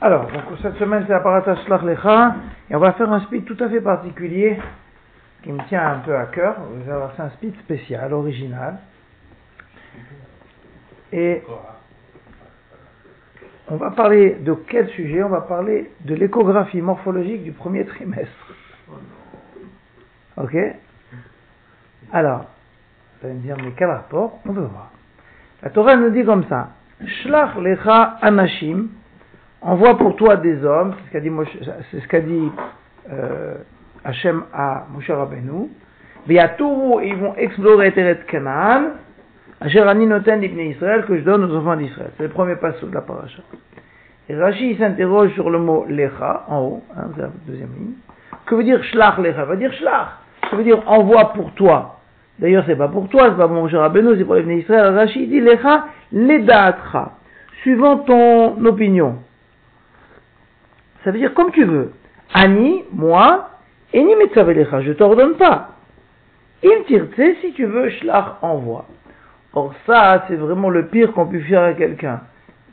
Alors, donc cette semaine c'est Aparata Shlach Lecha, et on va faire un speed tout à fait particulier qui me tient un peu à cœur. Vous allez c'est un speed spécial, original. Et on va parler de quel sujet? On va parler de l'échographie morphologique du premier trimestre. Ok? Alors, vous allez me dire, mais quel rapport? On veut voir. La Torah nous dit comme ça Shlach lecha anashim, envoie pour toi des hommes, c'est ce qu'a dit, c'est ce qu'a dit euh, Hachem à Moshe Rabbeinu. Ils vont explorer Teret Canaan, Asher ani noten ibn Israël, que je donne aux enfants d'Israël. C'est le premier passage de la paracha. Et Rashi s'interroge sur le mot lecha, en haut, hein, la deuxième ligne. Que veut dire shlach lecha? Ça veut dire shlach. Ça veut dire envoie pour toi. D'ailleurs, c'est pas pour toi, c'est pas pour Moshe Rabbeinu, c'est pour les Israël. Rashi dit lecha ledaatra, suivant ton opinion. Ça veut dire comme tu veux. Ani, moi, et ni lecha, je t'ordonne pas. Im tirtse, si tu veux, shlach, envoie. Or ça, c'est vraiment le pire qu'on puisse faire à quelqu'un.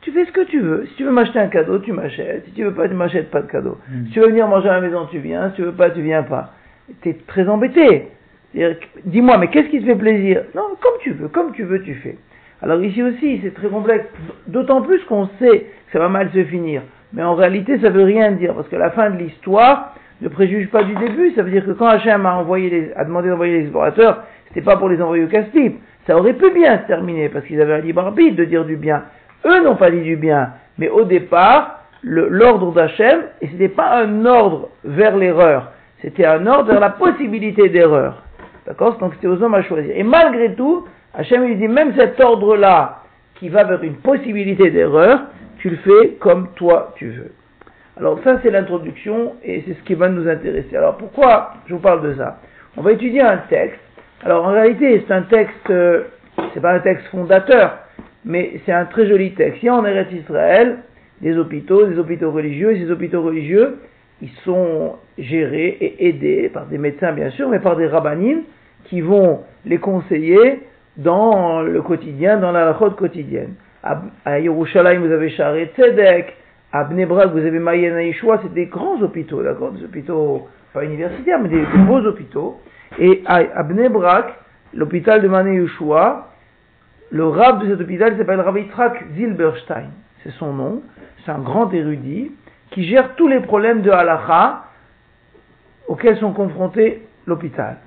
Tu fais ce que tu veux. Si tu veux m'acheter un cadeau, tu m'achètes. Si tu veux pas, tu m'achètes pas de cadeau. Hmm. Si tu veux venir manger à la maison, tu viens. Si tu veux pas, tu viens pas. Tu es très embêté. Dis-moi, mais qu'est-ce qui te fait plaisir? Non, comme tu veux, comme tu veux, tu fais. Alors ici aussi, c'est très complexe. D'autant plus qu'on sait que ça va mal se finir. Mais en réalité, ça veut rien dire. Parce que la fin de l'histoire ne préjuge pas du début. Ça veut dire que quand Hachem a, envoyé les, a demandé d'envoyer les explorateurs, c'était pas pour les envoyer au casse-pipe. Ça aurait pu bien se terminer parce qu'ils avaient un libre arbitre de dire du bien. Eux n'ont pas dit du bien. Mais au départ, l'ordre d'Hachem, et ce n'était pas un ordre vers l'erreur, c'était un ordre vers la possibilité d'erreur. D'accord? Donc c'était aux hommes à choisir. Et malgré tout, Hachem lui dit, même cet ordre-là, qui va vers une possibilité d'erreur, tu le fais comme toi tu veux. Alors ça c'est l'introduction et c'est ce qui va nous intéresser. Alors pourquoi je vous parle de ça? On va étudier un texte. Alors en réalité c'est un texte, euh, c'est pas un texte fondateur, mais c'est un très joli texte. Il y a en Eretz Israël des hôpitaux, des hôpitaux religieux, et ces hôpitaux religieux, ils sont gérés et aidés par des médecins bien sûr, mais par des rabbinim qui vont les conseiller dans le quotidien, dans la halachot quotidienne. À, Yerushalayim, vous avez Sha'arei Tzedek, à Bnei Brak, vous avez Mayen Yeshua, c'est des grands hôpitaux, d'accord, des hôpitaux pas universitaires, mais des, beaux hôpitaux. Et à, à Bnei Brak, l'hôpital de Mané le rab de cet hôpital s'appelle Rabbi Yitzhak Zilberstein, c'est son nom, c'est un grand érudit qui gère tous les problèmes de halacha auxquels sont confrontés l'hôpital.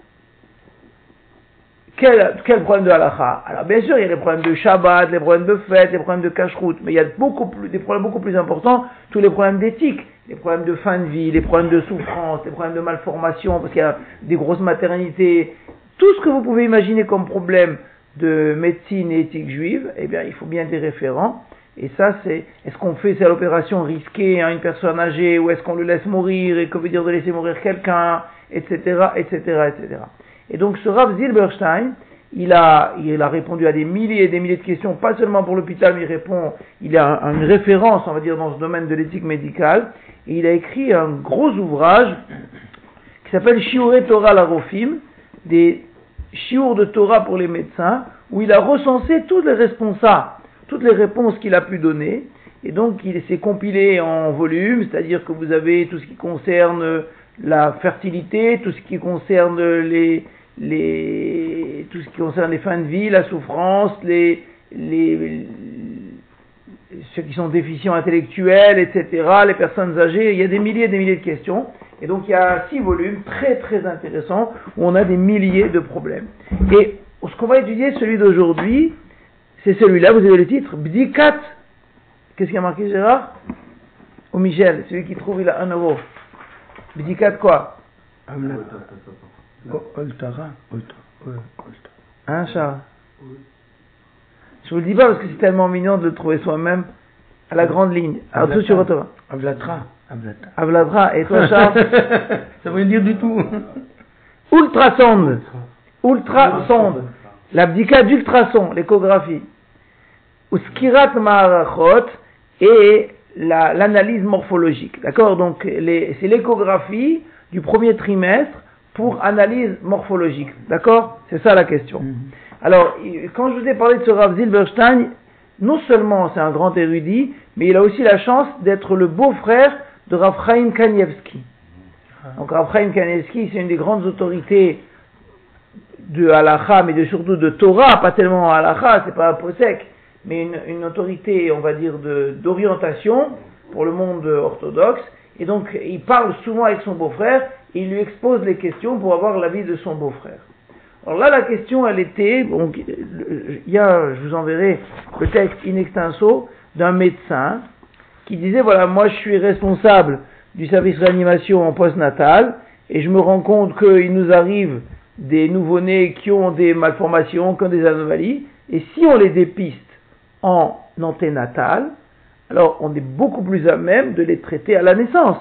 Quel, quel problème de halakha Alors bien sûr, il y a les problèmes de Shabbat, les problèmes de fête, les problèmes de cache-route, mais il y a beaucoup plus, des problèmes beaucoup plus importants, tous les problèmes d'éthique, les problèmes de fin de vie, les problèmes de souffrance, les problèmes de malformation, parce qu'il y a des grosses maternités, tout ce que vous pouvez imaginer comme problème de médecine et éthique juive, eh bien, il faut bien des référents. Et ça, c'est, est-ce qu'on fait cette opération risquée à une personne âgée, ou est-ce qu'on le laisse mourir, et que veut dire de laisser mourir quelqu'un, etc., etc., etc. Et donc ce Rav Zilberstein, il a, il a répondu à des milliers et des milliers de questions, pas seulement pour l'hôpital, mais il répond, il a un- une référence, on va dire, dans ce domaine de l'éthique médicale, et il a écrit un gros ouvrage qui s'appelle Shiure Torah Larofim, des chiours de Torah pour les médecins, où il a recensé tous les responsables, toutes les réponses qu'il a pu donner, et donc il s'est compilé en volume, c'est-à-dire que vous avez tout ce qui concerne la fertilité, tout ce qui concerne les, tout ce qui concerne les fins de vie, la souffrance, ceux qui sont déficients intellectuels, etc., les personnes âgées, il y a des milliers et des milliers de questions. Et donc il y a six volumes très très intéressants où on a des milliers de problèmes. Et ce qu'on va étudier, celui d'aujourd'hui, c'est celui-là, vous avez le titre, Bdikat. Qu'est-ce qui a marqué Gérard? Ou Michel, celui qui trouve, il a un euro. Bdikat quoi? Oltara. Hein Charles Je vous le dis pas parce que c'est tellement mignon de le trouver soi-même à la grande ligne. Alors tout sur votre Avlatra. Avlatra. Et toi Charles Ça veut rien dire du tout. Ultrasonde. Ultrasonde. L'abdicat d'ultrason, l'échographie. Ou skirat ma'arachot et la- l'analyse morphologique. D'accord? Donc c'est l'échographie du premier trimestre pour analyse morphologique. D'accord? C'est ça la question. Alors, il- quand je vous ai parlé de ce Rav Zilberstein, non seulement c'est un grand érudit, mais il a aussi la chance d'être le beau-frère de Raphaïm Kanievski. Donc Raphaïm Kanievski, c'est une des grandes autorités de halacha, mais de, surtout de Torah, pas tellement halacha, c'est pas un posek, mais une, une, autorité, on va dire, d'orientation pour le monde orthodoxe. Et donc, il parle souvent avec son beau-frère, il lui expose les questions pour avoir l'avis de son beau-frère. Alors là, la question, elle était, il y a, je vous enverrai le texte in extenso d'un médecin qui disait, voilà, moi je suis responsable du service réanimation en post-natal, et je me rends compte qu'il nous arrive des nouveau-nés qui ont des malformations, qui ont des anomalies, et si on les dépiste en anténatal, alors on est beaucoup plus à même de les traiter à la naissance.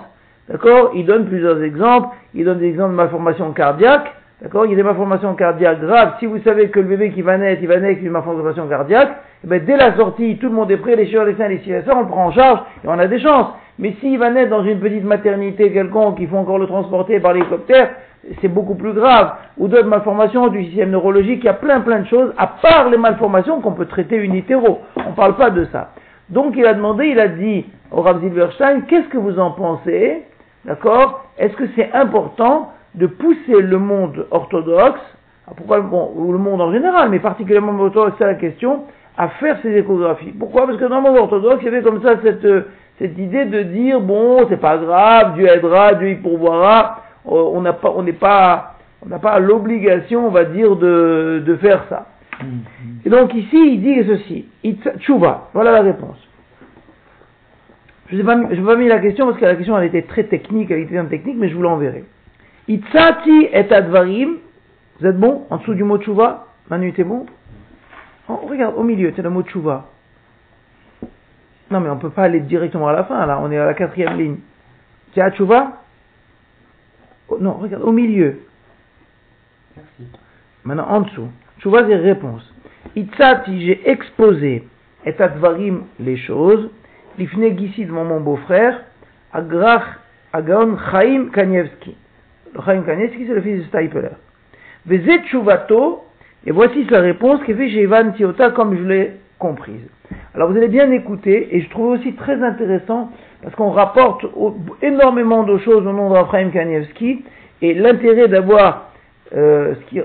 D'accord Il donne plusieurs exemples. Il donne des exemples de malformations cardiaques. D'accord Il y a des malformations cardiaques graves. Si vous savez que le bébé qui va naître, il va naître avec une malformation cardiaque, eh bien, dès la sortie, tout le monde est prêt, les chirurgiens, les chirurgiens, on le prend en charge et on a des chances. Mais s'il va naître dans une petite maternité quelconque, il faut encore le transporter par l'hélicoptère, c'est beaucoup plus grave. Ou d'autres malformations du système neurologique, il y a plein plein de choses, à part les malformations qu'on peut traiter unitéro. On ne parle pas de ça. Donc il a demandé, il a dit au Rav Zilberstein, qu'est-ce que vous en pensez D'accord? Est-ce que c'est important de pousser le monde orthodoxe, ah, pourquoi, bon, ou le monde en général, mais particulièrement le monde orthodoxe, c'est la question, à faire ces échographies? Pourquoi? Parce que dans le monde orthodoxe, il y avait comme ça cette, cette idée de dire, bon, c'est pas grave, Dieu aidera, Dieu y pourvoira, euh, on n'a pas, on n'est pas, on n'a pas l'obligation, on va dire, de, de faire ça. Mm-hmm. Et donc ici, il dit ceci, tchouva, voilà la réponse. Je n'ai pas, pas, mis la question parce que la question elle était très technique, elle était technique, mais je vous l'enverrai. Itzati et advarim, vous êtes bon? En dessous du mot tchouva? Manu, t'es bon? Oh, Regarde, au milieu, c'est le mot tchouva. Non, mais on ne peut pas aller directement à la fin, là, on est à la quatrième ligne. Tu as tchouva? Oh, Non, regarde, au milieu. Merci. Maintenant, en dessous. Tchouva, c'est réponse. Itzati, j'ai exposé et advarim les choses l'ifne de mon beau-frère, Agrach Agaon Chaim Kanievski. Le Chaim Kanievski, c'est le fils de Steipeler. Vezet et voici sa réponse qui fait chez Ivan Tiota comme je l'ai comprise. Alors vous allez bien écouter, et je trouve aussi très intéressant, parce qu'on rapporte énormément de choses au nom Raphaël Kanievski, et l'intérêt d'avoir euh, ce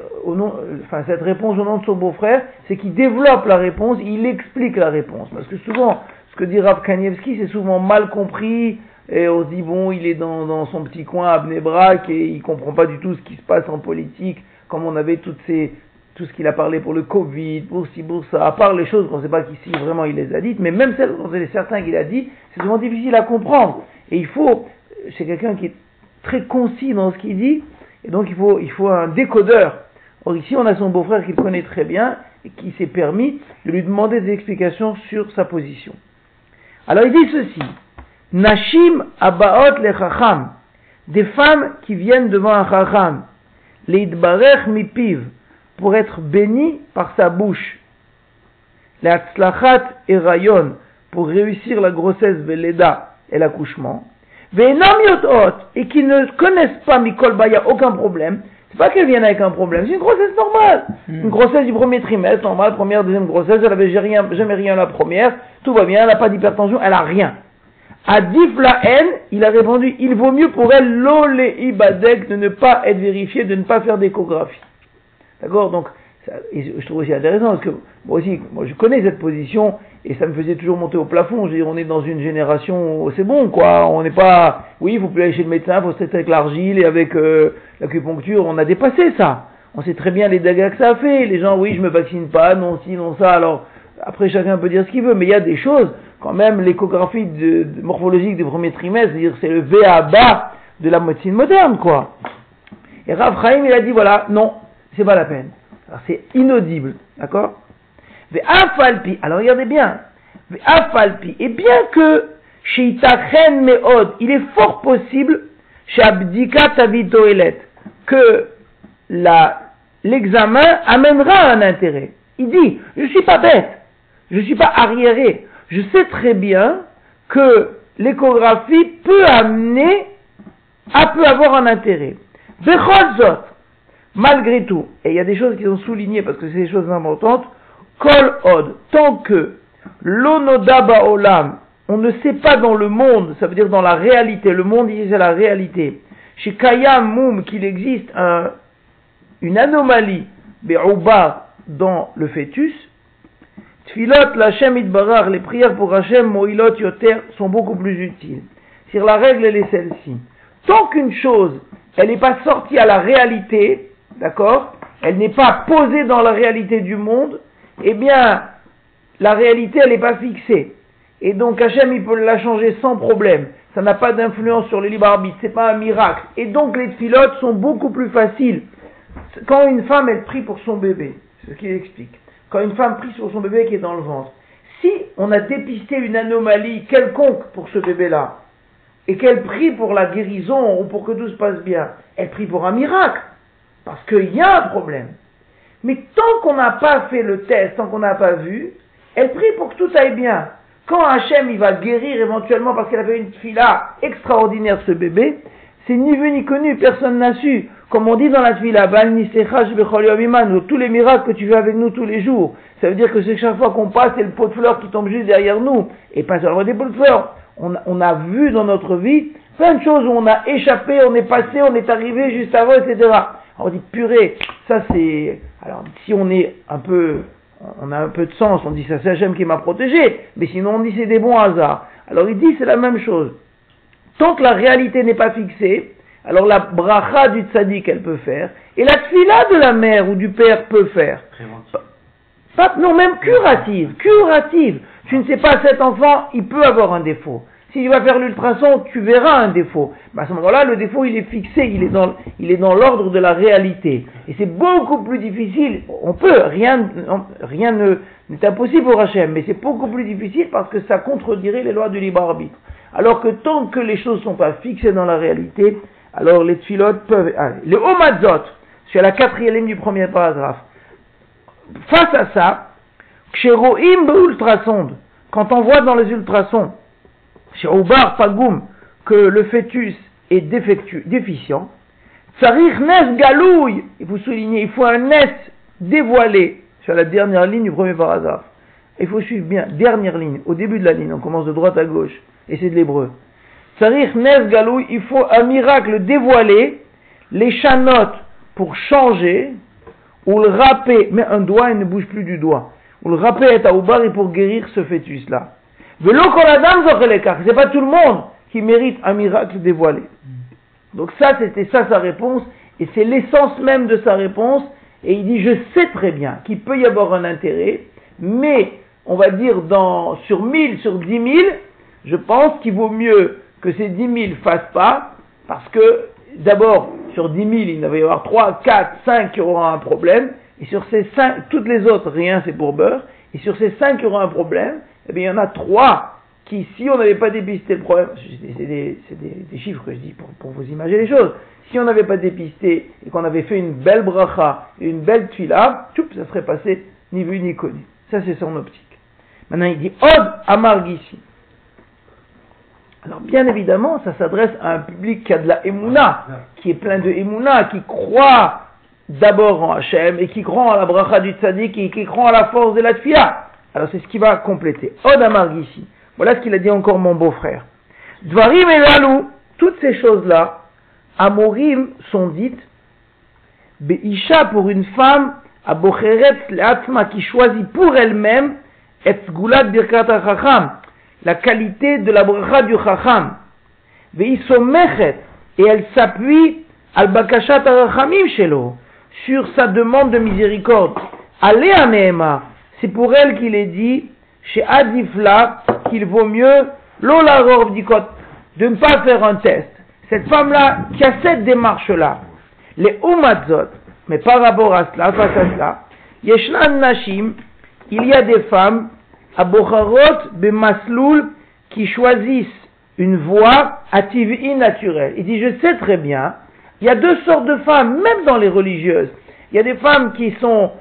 enfin, cette réponse au nom de son beau-frère, c'est qu'il développe la réponse, il explique la réponse. Parce que souvent, ce que dit Rav Kanievski, c'est souvent mal compris, et on se dit, bon, il est dans, son petit coin à Bnebrak, et il comprend pas du tout ce qui se passe en politique, comme on avait toutes ces, tout ce qu'il a parlé pour le Covid, pour ci, pour ça, à part les choses qu'on ne sait pas qui si vraiment il les a dites, mais même celles dont il est certain qu'il a dit, c'est souvent difficile à comprendre. Et il faut, c'est quelqu'un qui est très concis dans ce qu'il dit, et donc il faut, il faut un décodeur. Or ici, on a son beau-frère qui le connaît très bien, et qui s'est permis de lui demander des explications sur sa position. Alors il dit ceci, Nashim abaot le chacham, des femmes qui viennent devant un chacham, leidbarech mipiv, pour être bénies par sa bouche, leatzlachat et rayon, pour réussir la grossesse veleda et l'accouchement, et qui ne connaissent pas Mikol Baya, aucun problème, c'est pas qu'elle vienne avec un problème, c'est une grossesse normale. Hmm. Une grossesse du premier trimestre, normale, première, deuxième grossesse, elle avait rien, jamais rien la première, tout va bien, elle n'a pas d'hypertension, elle a rien. À Difla haine, il a répondu, il vaut mieux pour elle l'olé ibadek de ne pas être vérifié, de ne pas faire d'échographie. D'accord Donc, je trouve aussi intéressant parce que moi aussi, moi je connais cette position et ça me faisait toujours monter au plafond. Je veux dire, on est dans une génération, c'est bon quoi. On n'est pas, oui, faut plus aller chez le médecin, il faut se traiter avec l'argile et avec euh, l'acupuncture. On a dépassé ça. On sait très bien les dégâts que ça a fait. Les gens, oui, je me vaccine pas, non ci, non ça. Alors après, chacun peut dire ce qu'il veut, mais il y a des choses. Quand même, l'échographie de, morphologique du premier trimestre, c'est-à-dire c'est le V bas de la médecine moderne, quoi. Et Rav Chaim, il a dit voilà, non, c'est pas la peine. C'est inaudible, d'accord alors regardez bien, et bien que chez Meod, il est fort possible chez Abdika que l'examen amènera un intérêt. Il dit, je ne suis pas bête, je ne suis pas arriéré, je sais très bien que l'échographie peut amener, peut avoir un intérêt. Malgré tout, et il y a des choses qui sont soulignées parce que c'est des choses importantes, Kol od, tant que L'onodaba olam, on ne sait pas dans le monde, ça veut dire dans la réalité, le monde ici la réalité. Chez Kayam Moum, qu'il existe un, une anomalie, Be'ouba, dans le fœtus, Tfilot, l'Hachem Idbarar, les prières pour Hachem, Moilot, Yoter, sont beaucoup plus utiles. C'est la règle, elle est celle-ci. Tant qu'une chose, elle n'est pas sortie à la réalité, d'accord Elle n'est pas posée dans la réalité du monde, eh bien, la réalité, elle n'est pas fixée. Et donc Hachem, il peut la changer sans problème. Ça n'a pas d'influence sur le libre arbitre, c'est pas un miracle. Et donc les pilotes sont beaucoup plus faciles. Quand une femme, elle prie pour son bébé, ce qu'il explique. Quand une femme prie pour son bébé qui est dans le ventre, si on a dépisté une anomalie quelconque pour ce bébé-là, et qu'elle prie pour la guérison ou pour que tout se passe bien, elle prie pour un miracle, parce qu'il y a un problème. Mais tant qu'on n'a pas fait le test, tant qu'on n'a pas vu, elle prie pour que tout aille bien. Quand Hachem il va guérir éventuellement parce qu'elle avait une fila extraordinaire ce bébé, c'est ni vu ni connu, personne n'a su. Comme on dit dans la fila, tous les miracles que tu fais avec nous tous les jours, ça veut dire que c'est chaque fois qu'on passe, c'est le pot de fleurs qui tombe juste derrière nous, et pas seulement des pots de fleurs. On a vu dans notre vie plein de choses où on a échappé, on est passé, on est arrivé juste avant, etc. On dit purée, ça c'est. Alors si on est un peu on a un peu de sens, on dit ça c'est Hachem qui m'a protégé, mais sinon on dit c'est des bons hasards. Alors il dit c'est la même chose. Tant que la réalité n'est pas fixée, alors la bracha du tzaddik elle peut faire, et la tfila de la mère ou du père peut faire. Pas, non, même curative, curative. Tu ne sais pas, cet enfant, il peut avoir un défaut. Si tu vas faire l'ultrason, tu verras un défaut. Mais à ce moment-là, le défaut, il est fixé, il est dans, l'ordre de la réalité. Et c'est beaucoup plus difficile. On peut, rien, rien n'est impossible pour Hachem, mais c'est beaucoup plus difficile parce que ça contredirait les lois du libre arbitre. Alors que tant que les choses ne sont pas fixées dans la réalité, alors les tfilotes peuvent aller. Les homadzot, c'est la quatrième ligne du premier paragraphe. Face à ça, Ksheroim ultrasonde, quand on voit dans les ultrasons, chez Obar Pagoum que le fœtus est déficient, Tsarir Nes Galouille, il faut souligner, il faut un Nes dévoilé sur la dernière ligne du premier paragraphe. Il faut suivre bien, dernière ligne, au début de la ligne, on commence de droite à gauche, et c'est de l'hébreu. Tsarir Nes Galouille, il faut un miracle dévoilé, les chanotes pour changer, ou le râper, mais un doigt, il ne bouge plus du doigt, ou le râper est à Oubar et pour guérir ce fœtus-là. C'est pas tout le monde qui mérite un miracle dévoilé. Donc ça, c'était ça sa réponse, et c'est l'essence même de sa réponse. Et il dit, je sais très bien qu'il peut y avoir un intérêt, mais on va dire dans, sur 1000, sur 10 000, je pense qu'il vaut mieux que ces 10 000 fassent pas, parce que d'abord, sur 10 000, il va y avoir 3, 4, 5 qui auront un problème, et sur ces 5, toutes les autres, rien, c'est pour beurre, et sur ces 5 qui auront un problème, eh bien, il y en a trois qui, si on n'avait pas dépisté le problème, c'est des, chiffres que je dis pour, vous imaginer les choses, si on n'avait pas dépisté et qu'on avait fait une belle bracha une belle tuila, ça serait passé ni vu ni connu. Ça, c'est son optique. Maintenant, il dit Od Amar ici. Alors, bien évidemment, ça s'adresse à un public qui a de la émouna, qui est plein de émouna, qui croit d'abord en Hachem et qui croit en la bracha du tzaddik et qui croit en la force de la tfila. Alors c'est ce qui va compléter. Od ici. Voilà ce qu'il a dit encore mon beau-frère. Dvarim et Lalou, toutes ces choses-là, Amorim sont dites, Be'isha pour une femme, Abocheret Leatma qui choisit pour elle-même, Et Birkat Chacham, la qualité de la bracha du Chacham. Ve'isomechet, et elle s'appuie al Bakashat Arachamim Shelo, sur sa demande de miséricorde. Allez à c'est pour elle qu'il est dit, chez Adifla, qu'il vaut mieux, Lola de ne pas faire un test. Cette femme-là, qui a cette démarche-là, les Umadzot, mais par rapport à cela, face à cela, Yeshnan Nashim, il y a des femmes, à Bocharot, Bemasloul, qui choisissent une voie active naturelle. Il dit, je sais très bien, il y a deux sortes de femmes, même dans les religieuses. Il y a des femmes qui sont,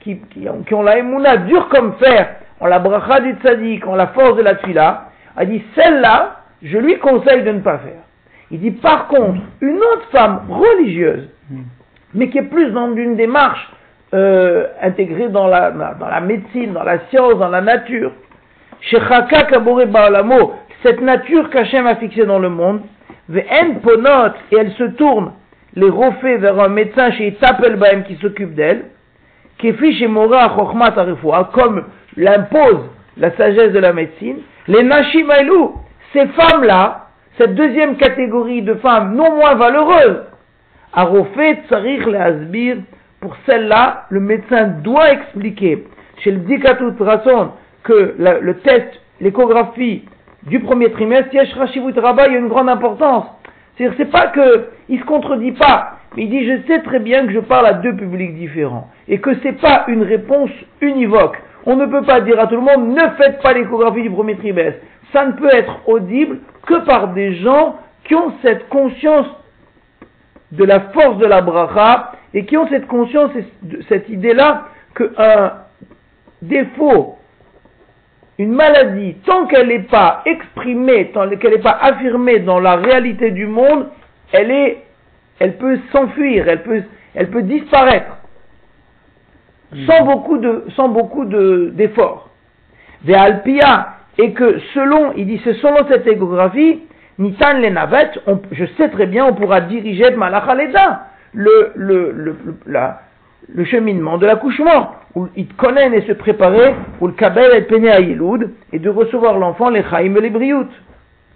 qui, qui, ont, la émouna dure comme fer, ont la bracha du tzaddik, ont la force de la tuila, a dit celle-là, je lui conseille de ne pas faire. Il dit par contre, une autre femme religieuse, mais qui est plus dans une démarche euh, intégré dans la, dans la médecine, dans la science, dans la nature. Shechaka kabore ba'alamo, cette nature qu'Hachem a fixée dans le monde, ve'en ponot, et elle se tourne, les refait vers un médecin chez Tapel Baem qui s'occupe d'elle, comme l'impose la sagesse de la médecine, les Nashim ces femmes-là, cette deuxième catégorie de femmes non moins valeureuses, Arofet Tsarich Asbir, pour celle-là, le médecin doit expliquer chez le Dikatut Rason que le test, l'échographie du premier trimestre, Yesh Rashivut il y a une grande importance. C'est-à-dire, c'est pas que, il se contredit pas, il dit, je sais très bien que je parle à deux publics différents, et que c'est pas une réponse univoque. On ne peut pas dire à tout le monde, ne faites pas l'échographie du premier trimestre. Ça ne peut être audible que par des gens qui ont cette conscience de la force de la bracha et qui ont cette conscience, cette idée-là, qu'un défaut, une maladie, tant qu'elle n'est pas exprimée, tant qu'elle n'est pas affirmée dans la réalité du monde, elle est, elle peut s'enfuir, elle peut, elle peut disparaître. Sans beaucoup de, sans beaucoup de, d'efforts. Alpia, et que selon, il dit, c'est selon cette échographie, Nitan les navettes, je sais très bien, on pourra diriger Malachaleda le, le, le, la, le cheminement de l'accouchement, où il connaît et se préparer, où le kabel est péné à Yiloud, et de recevoir l'enfant, les chaim et les briout.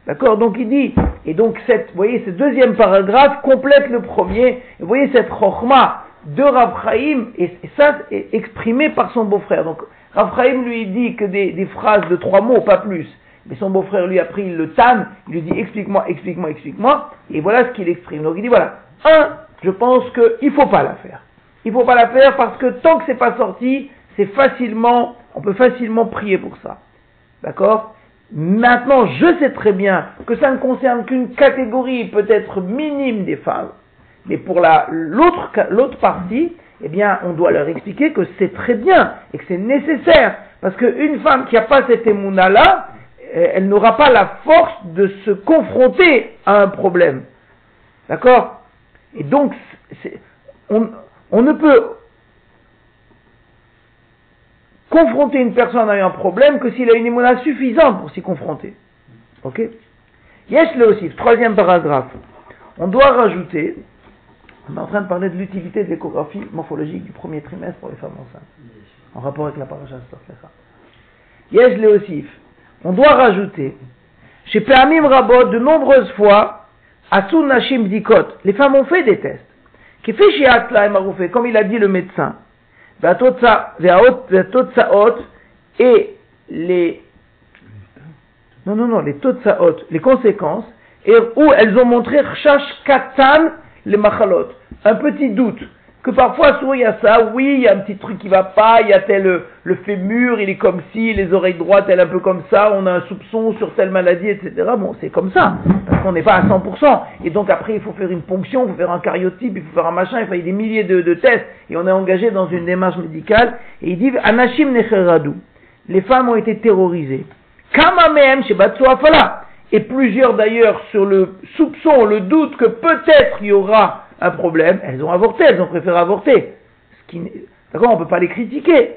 D'accord Donc il dit, et donc cette, vous voyez, ce deuxième paragraphe complète le premier, et vous voyez cette chokhma de Rav Chaim, et, ça est exprimé par son beau-frère. Donc Rav Chaim lui dit que des, des, phrases de trois mots, pas plus. Mais son beau-frère lui a pris le tam, il lui dit explique-moi, explique-moi, explique-moi, et voilà ce qu'il exprime. Donc il dit voilà, un, je pense qu'il ne faut pas la faire. Il ne faut pas la faire parce que tant que c'est pas sorti, c'est facilement, on peut facilement prier pour ça. D'accord? Maintenant, je sais très bien que ça ne concerne qu'une catégorie peut-être minime des femmes. Mais pour l'autre, l'autre partie, eh bien, on doit leur expliquer que c'est très bien et que c'est nécessaire. Parce qu'une femme qui n'a pas cette émouna-là, eh, elle n'aura pas la force de se confronter à un problème. D'accord? Et donc, on, on, ne peut confronter une personne à un problème que s'il a une émotion suffisante pour s'y confronter. Ok? Yes, le aussi, troisième paragraphe. On doit rajouter, on est en train de parler de l'utilité de l'échographie morphologique du premier trimestre pour les femmes enceintes, en rapport avec la paracha Yes, le aussi. On doit rajouter, chez Permim Rabot, de nombreuses fois, Asun Nashim Dikot. Les femmes ont fait des tests. Qui fait chez Atla comme il a dit le médecin. Et les, non, non, non, les Totsaot, les conséquences, et où elles ont montré Katan les Machalot. Un petit doute que parfois, souvent, il y a ça, oui, il y a un petit truc qui va pas, il y a tel, le fémur, il est comme ci, les oreilles droites, elles un peu comme ça, on a un soupçon sur telle maladie, etc. Bon, c'est comme ça, parce qu'on n'est pas à 100%. Et donc après, il faut faire une ponction, il faut faire un cariotype, il faut faire un machin, il faut des milliers de, tests, et on est engagé dans une démarche médicale, et il dit, Anashim Necheradou, les femmes ont été terrorisées. Kamamehem Afala, et plusieurs d'ailleurs sur le soupçon, le doute que peut-être il y aura un problème, elles ont avorté, elles ont préféré avorter. D'accord, on ne peut pas les critiquer.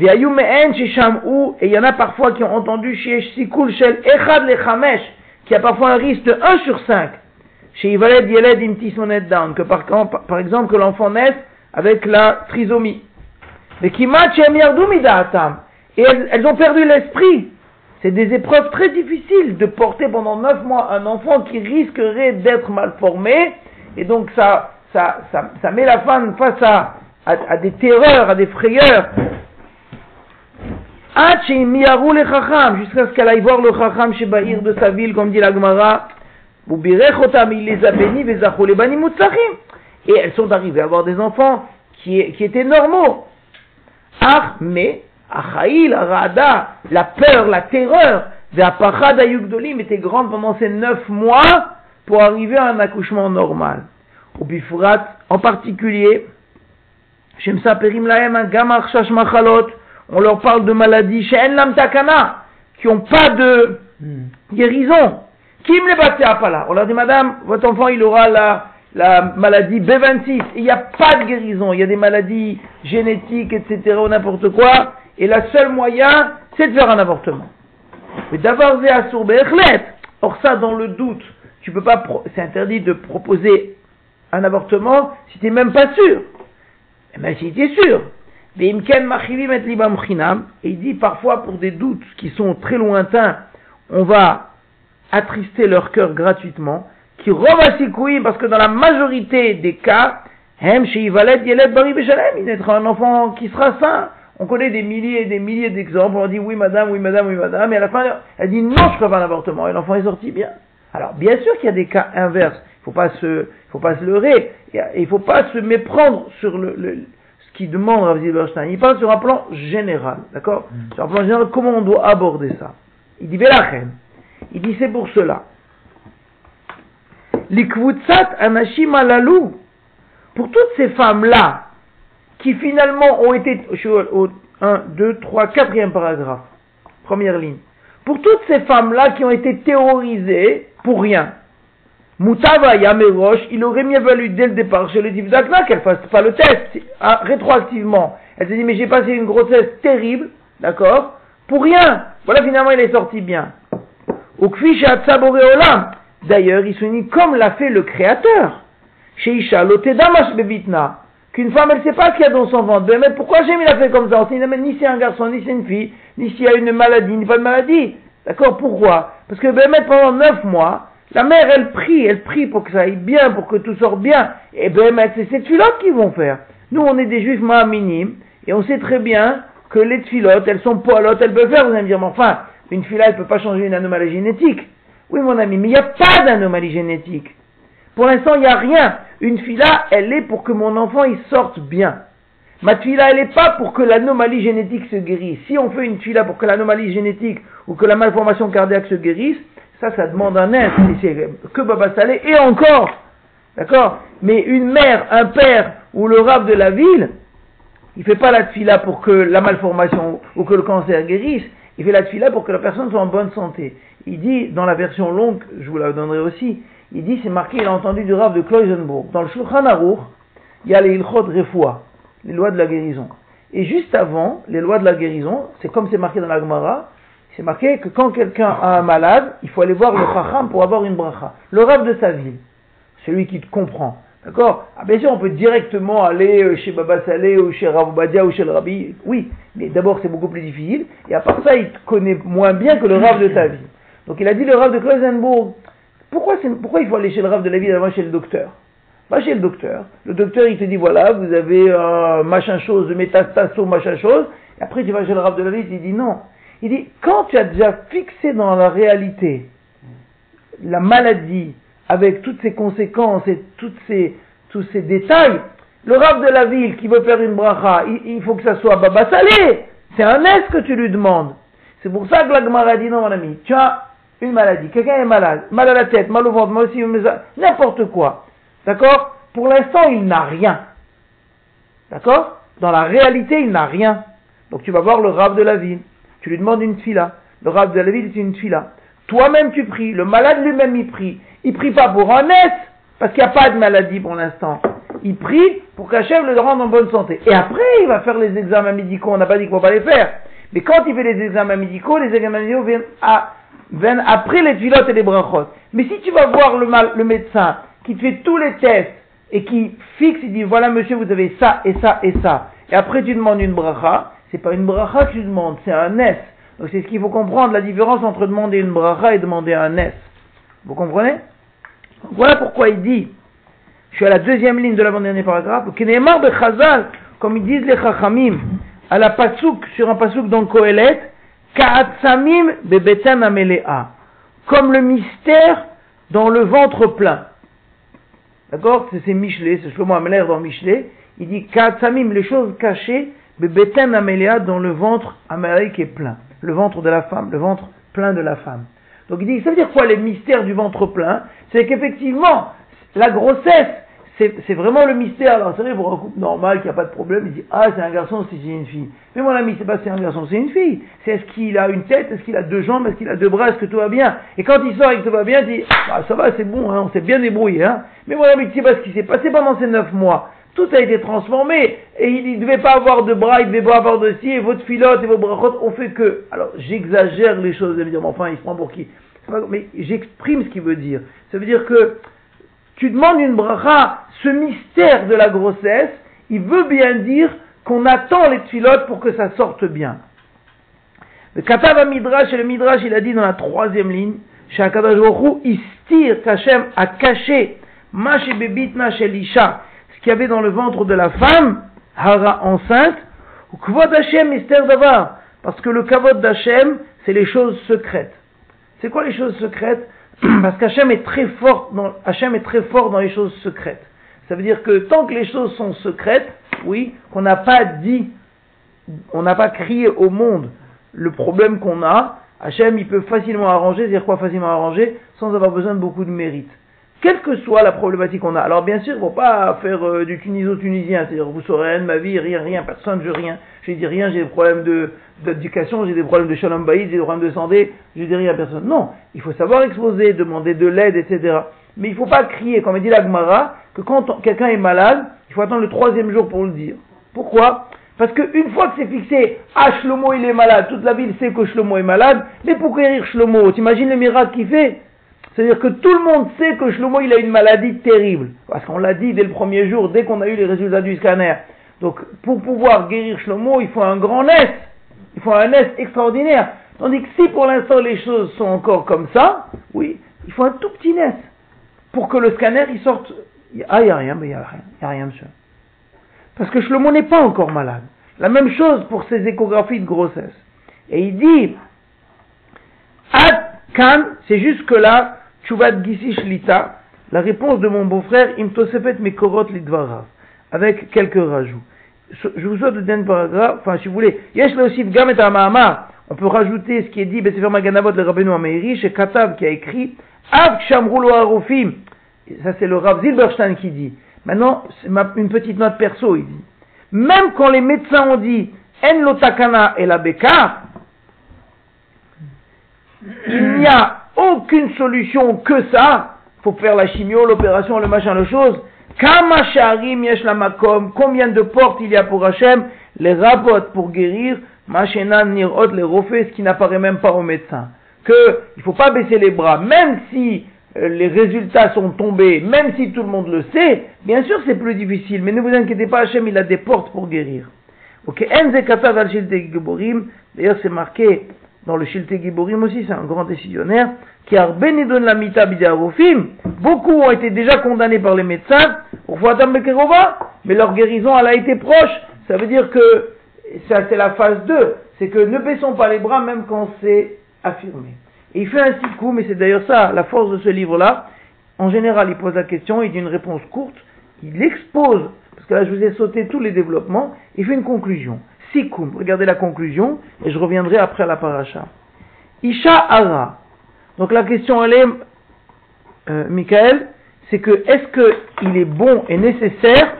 Et il y en a parfois qui ont entendu chez Sikul Shel Echad Lechamesh, qui a parfois un risque de 1 sur 5. Chez Ivaled Yeled Imtisonet Down, que par, exemple que l'enfant naisse avec la trisomie. Mais qui Et elles, elles ont perdu l'esprit. C'est des épreuves très difficiles de porter pendant 9 mois un enfant qui risquerait d'être mal formé et donc ça, ça, ça, ça met la femme face à, à, des terreurs, à des frayeurs. Jusqu'à ce qu'elle aille voir le chacham chez Bahir de sa ville, comme dit la Gemara. Il les a bénis, Et elles sont arrivées à avoir des enfants qui, étaient normaux. Ah, mais, Rada, la peur, la terreur, était grande pendant ces neuf mois pour arriver à un accouchement normal. Au bifrat, en particulier, Shemsa Perim Laem, Gamar Shash Machalot, on leur parle de maladies chez Enlam Takana, qui n'ont pas de guérison. Qui me les battait à pas là On leur dit, madame, votre enfant, il aura la, la maladie B26, il n'y a pas de guérison, il y a des maladies génétiques, etc., ou n'importe quoi, et le seul moyen, c'est de faire un avortement. Mais d'avoir Or ça, dans le doute, tu peux pas, c'est interdit de proposer un avortement si tu n'es même pas sûr. Mais eh ben, si tu es sûr. Et il dit parfois pour des doutes qui sont très lointains, on va attrister leur cœur gratuitement, qui parce que dans la majorité des cas, il naîtra un enfant qui sera sain. On connaît des milliers et des milliers d'exemples. On dit oui madame, oui madame, oui madame. Et à la fin, elle dit non, je pas un avortement. Et l'enfant est sorti bien. Alors bien sûr qu'il y a des cas inverses. Il ne faut pas se, faut pas se leurrer. Il ne faut pas se méprendre sur le, ce qu'il demande Rav Zilberstein. Il parle sur un plan général. D'accord? Mm. Sur un plan général, comment on doit aborder ça? Il dit Belachem. Il dit c'est pour cela. Likvutsat anashim alalou. Pour toutes ces femmes-là, qui finalement ont été, au 1, 2, 3, 4e paragraphe, première ligne. Pour toutes ces femmes-là qui ont été terrorisées pour rien, Moutava Yamerosh, il aurait mieux valu dès le départ chez le Divdakna qu'elle fasse pas le test, ah, rétroactivement. Elle s'est dit, mais j'ai passé une grossesse terrible, d'accord, pour rien. Voilà, finalement, il est sorti bien. D'ailleurs, il se dit comme l'a fait le Créateur. Chez Isha, bebitna. Qu'une femme, elle ne sait pas ce qu'il y a dans son ventre. Mais pourquoi j'ai mis la fait comme ça? Ni c'est un garçon, ni c'est une fille, ni s'il y a une maladie, pas de maladie. D'accord Pourquoi? Parce que ben, pendant neuf mois, la mère, elle prie, elle prie pour que ça aille bien, pour que tout sorte bien. Et ben, c'est ces filotes qui vont faire. Nous, on est des juifs minimes, et on sait très bien que les filotes, elles sont poilottes, elles peuvent faire. Vous allez me dire, mais enfin, une fille elle ne peut pas changer une anomalie génétique. Oui, mon ami, mais il n'y a pas d'anomalie génétique. Pour l'instant, il n'y a rien. Une fila, elle est pour que mon enfant il sorte bien. Ma fila, elle n'est pas pour que l'anomalie génétique se guérisse. Si on fait une fila pour que l'anomalie génétique ou que la malformation cardiaque se guérisse, ça, ça demande un être. C'est que Baba Salé. Et encore, d'accord? Mais une mère, un père ou le rab de la ville, il fait pas la fila pour que la malformation ou que le cancer guérisse. Il fait la fila pour que la personne soit en bonne santé. Il dit, dans la version longue, je vous la donnerai aussi, il dit, c'est marqué, il a entendu du Rav de Kloisenburg. Dans le Shulchan Aruch, il y a les Ilchot Refoua, les lois de la guérison. Et juste avant, les lois de la guérison, c'est comme c'est marqué dans la Gemara, c'est marqué que quand quelqu'un a un malade, il faut aller voir le Chacham pour avoir une bracha. Le Rav de sa ville, celui qui te comprend. D'accord? Ah, Bien sûr, on peut directement aller euh, chez Baba Saleh ou chez Rav Badia ou chez le Rabbi. Oui, mais d'abord c'est beaucoup plus difficile. Et à part ça, il te connaît moins bien que le Rav de ta vie. Donc il a dit le Rav de Kloisenburg, pourquoi, pourquoi il faut aller chez le Rav de la ville avant chez le docteur? Va chez le docteur. Le docteur, il te dit, voilà, vous avez un machin chose, métastaso, machin chose. Et après, tu vas chez le Rav de la ville, il dit non. Il dit, quand tu as déjà fixé dans la réalité la maladie, avec toutes ses conséquences et toutes ces, tous ces détails, le Rav de la ville qui veut faire une bracha, il, faut que ça soit Baba Salé. C'est un S que tu lui demandes. C'est pour ça que la Gemara dit, non, mon ami, tu as une maladie, quelqu'un est malade, mal à la tête, mal au ventre, mal aussi, n'importe quoi. D'accord? Pour l'instant, il n'a rien. D'accord? Dans la réalité, il n'a rien. Donc tu vas voir le rave de la ville. Tu lui demandes une fila. Le rave de la ville, c'est une fila. Toi-même, tu pries. Le malade lui-même, il prie. Il prie pas pour un S, parce qu'il n'y a pas de maladie pour l'instant. Il prie pour qu'Hachem le rende en bonne santé. Et après, il va faire les examens médicaux. On n'a pas dit ne faut pas les faire. Mais quand il fait les examens médicaux, les examens médicaux viennent après les filotes et les brachot. Mais si tu vas voir le médecin qui fait tous les tests et qui fixe, il dit voilà monsieur, vous avez ça et ça et ça, et après tu demandes une bracha, c'est pas une bracha que tu demandes, c'est un S. Donc c'est ce qu'il faut comprendre, la différence entre demander une bracha et demander un S. Vous comprenez? Voilà pourquoi il dit, je suis à la deuxième ligne de l'avant-dernier paragraphe, comme ils disent les chachamim, à la pasouk, sur un pasouk dans Kohelet, Ka'atsamim bebetem amelea. Comme le mystère dans le ventre plein. D'accord? C'est Michelet, c'est Shlomo Ameler dans Michelet. Il dit Ka'atsamim, les choses cachées, bebetem amelea, dans le ventre Amelia est plein. Le ventre de la femme, le ventre plein de la femme. Donc il dit, ça veut dire quoi les mystères du ventre plein? C'est qu'effectivement, la grossesse, c'est vraiment le mystère. Alors c'est vrai, pour un couple normal qui n'a pas de problème, il dit Ah, c'est un garçon, c'est une fille. Mais mon ami, c'est pas c'est un garçon, c'est une fille. C'est est-ce qu'il a une tête, est-ce qu'il a deux jambes, est-ce qu'il a deux bras, est-ce que tout va bien? Et quand il sort et que tout va bien, il dit ah, Ça va, c'est bon, hein, on s'est bien débrouillé. Hein. Mais mon ami, tu sais pas ce qui s'est passé pendant ces neuf mois? Tout a été transformé et il ne devait pas avoir de bras, il ne devait pas avoir de ci, et votre filote et vos bras ont fait que. Alors j'exagère les choses, de me dire, mais enfin, il se prend pour qui? Mais j'exprime ce qu'il veut dire. Ça veut dire que tu demandes une bracha, ce mystère de la grossesse, il veut bien dire qu'on attend les filotes pour que ça sorte bien. Le Katav Midrash, et le Midrash, il a dit dans la troisième ligne, chez Akadash Istir qu'Hachem a caché Mash et Bebitna chez l'Isha, ce qu'il y avait dans le ventre de la femme, Hara enceinte, ou Kvod Hashem Mystère Davar, parce que le Kavod d'Hachem, c'est les choses secrètes. C'est quoi les choses secrètes? Parce qu'Hachem est très fort dans, est très fort dans les choses secrètes. Ça veut dire que tant que les choses sont secrètes, oui, qu'on n'a pas dit, on n'a pas crié au monde le problème qu'on a, Hachem, il peut facilement arranger, c'est-à-dire quoi facilement arranger, sans avoir besoin de beaucoup de mérite. Quelle que soit la problématique qu'on a. Alors bien sûr, il ne faut pas faire euh, du tuniso-tunisien, c'est-à-dire vous saurez rien de ma vie, rien, rien, personne, je rien. J'ai dit rien, j'ai des problèmes d'éducation, j'ai des problèmes de shalom bayit, j'ai des problèmes de santé, je dis rien à personne. Non, il faut savoir exposer, demander de l'aide, etc. Mais il ne faut pas crier, comme dit la Gemara, que quand quelqu'un est malade, il faut attendre le troisième jour pour le dire. Pourquoi? Parce qu'une fois que c'est fixé, ah Shlomo il est malade, toute la ville sait que Shlomo est malade, mais pour guérir Shlomo, t'imagines le miracle qu'il fait? C'est-à-dire que tout le monde sait que Shlomo il a une maladie terrible, parce qu'on l'a dit dès le premier jour, dès qu'on a eu les résultats du scanner. Donc pour pouvoir guérir Shlomo, il faut un grand nest, il faut un nest extraordinaire. Tandis que si pour l'instant les choses sont encore comme ça, oui, il faut un tout petit nest pour que le scanner il sorte. Ah, il n'y a rien, mais il n'y a rien, il n'y a rien, monsieur. Parce que Shlomo n'est pas encore malade. La même chose pour ses échographies de grossesse. Et il dit, Ad kan, c'est jusque-là, Chuvat Gisi Shlita, la réponse de mon beau-frère, Imtosefet Mekorot Lidvarav, avec quelques rajouts. Je vous souhaite le dernier paragraphe, enfin, si vous voulez, Yesh le aussi Gamet Mahamar, on peut rajouter ce qui est dit, Besefer Maganavot le Rabbeinu Ameiri, chez Katav qui a écrit, Av Shamrulo Arufim, ça c'est le Rav Zilberstein qui dit. Maintenant, c'est une petite note perso, il dit. Même quand les médecins ont dit En lotakana et la beka, il n'y a aucune solution que ça. faut faire la chimio, l'opération, le machin, le chose. Kama sharim yesh la makom, combien de portes il y a pour Hachem, les rabotes pour guérir, machenan nirot, les refait, ce qui n'apparaît même pas aux médecins. Que, il faut pas baisser les bras, même si euh, les résultats sont tombés, même si tout le monde le sait, bien sûr c'est plus difficile, mais ne vous inquiétez pas, Hachem il a des portes pour guérir. Ok, d'ailleurs c'est marqué dans le Shilte Giborim aussi, c'est un grand décisionnaire, qui a donne la mita beaucoup ont été déjà condamnés par les médecins, pour Bekerova, mais leur guérison elle a été proche, ça veut dire que, ça c'est la phase 2, c'est que ne baissons pas les bras même quand c'est affirmé. Et il fait un coup, mais c'est d'ailleurs ça, la force de ce livre-là. En général, il pose la question, il dit une réponse courte, il expose, parce que là je vous ai sauté tous les développements, il fait une conclusion. Sikoum, regardez la conclusion, et je reviendrai après à la paracha. Isha Ara. Donc la question elle est, euh, Michael, c'est que est-ce qu'il est bon et nécessaire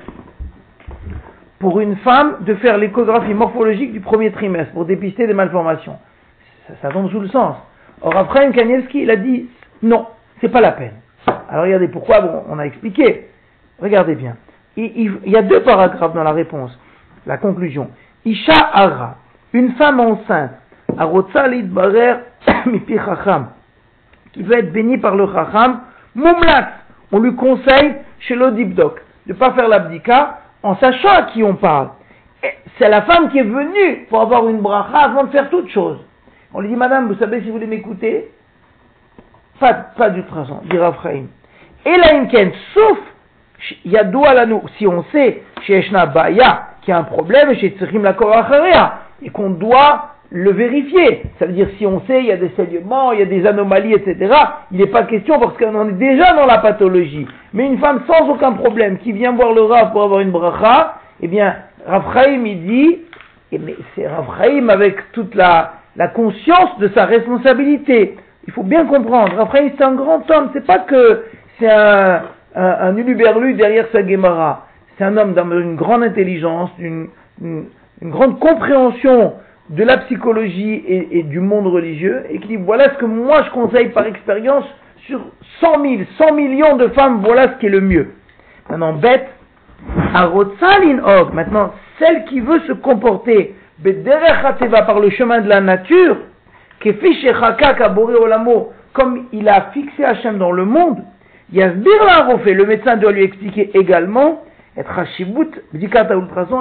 pour une femme de faire l'échographie morphologique du premier trimestre pour dépister des malformations? Ça, tombe sous le sens. Or après, Kanievski, il a dit non, c'est pas la peine. Alors regardez pourquoi, on a expliqué. Regardez bien. Il, y a deux paragraphes dans la réponse. La conclusion. Isha Ara, une femme enceinte, Arotsa Lidbarer Mipi Chacham, qui veut être bénie par le Chacham, Mumlat, on lui conseille chez l'Odibdok de ne pas faire l'abdika en sachant à qui on parle. C'est la femme qui est venue pour avoir une bracha avant de faire toute chose. On lui dit, Madame, vous savez si vous voulez m'écouter Pas, pas du façon, dit Raphaïm. Et là, Imken, sauf, la nous, si on sait, chez Eshna Baya, qu'il y a un problème, chez Tzrim la et qu'on doit le vérifier. Ça veut dire, si on sait, il y a des saignements, il y a des anomalies, etc., il n'est pas question parce qu'on en est déjà dans la pathologie. Mais une femme sans aucun problème qui vient voir le Rav pour avoir une bracha, eh bien, Raphaïm, il dit, et mais c'est Raphaïm avec toute la, la conscience de sa responsabilité. Il faut bien comprendre, Raphaïm c'est un grand homme, c'est pas que c'est un, un, un uluberlu derrière sa Gemara. C'est un homme d'une grande intelligence, d'une une, une grande compréhension de la psychologie et, du monde religieux, et qui dit voilà ce que moi je conseille par expérience sur 100 000, 100 millions de femmes, voilà ce qui est le mieux. Maintenant, bête, Og, maintenant, celle qui veut se comporter par le chemin de la nature, comme il a fixé Hachem dans le monde, Yasbir la le médecin doit lui expliquer également, être Hashibut,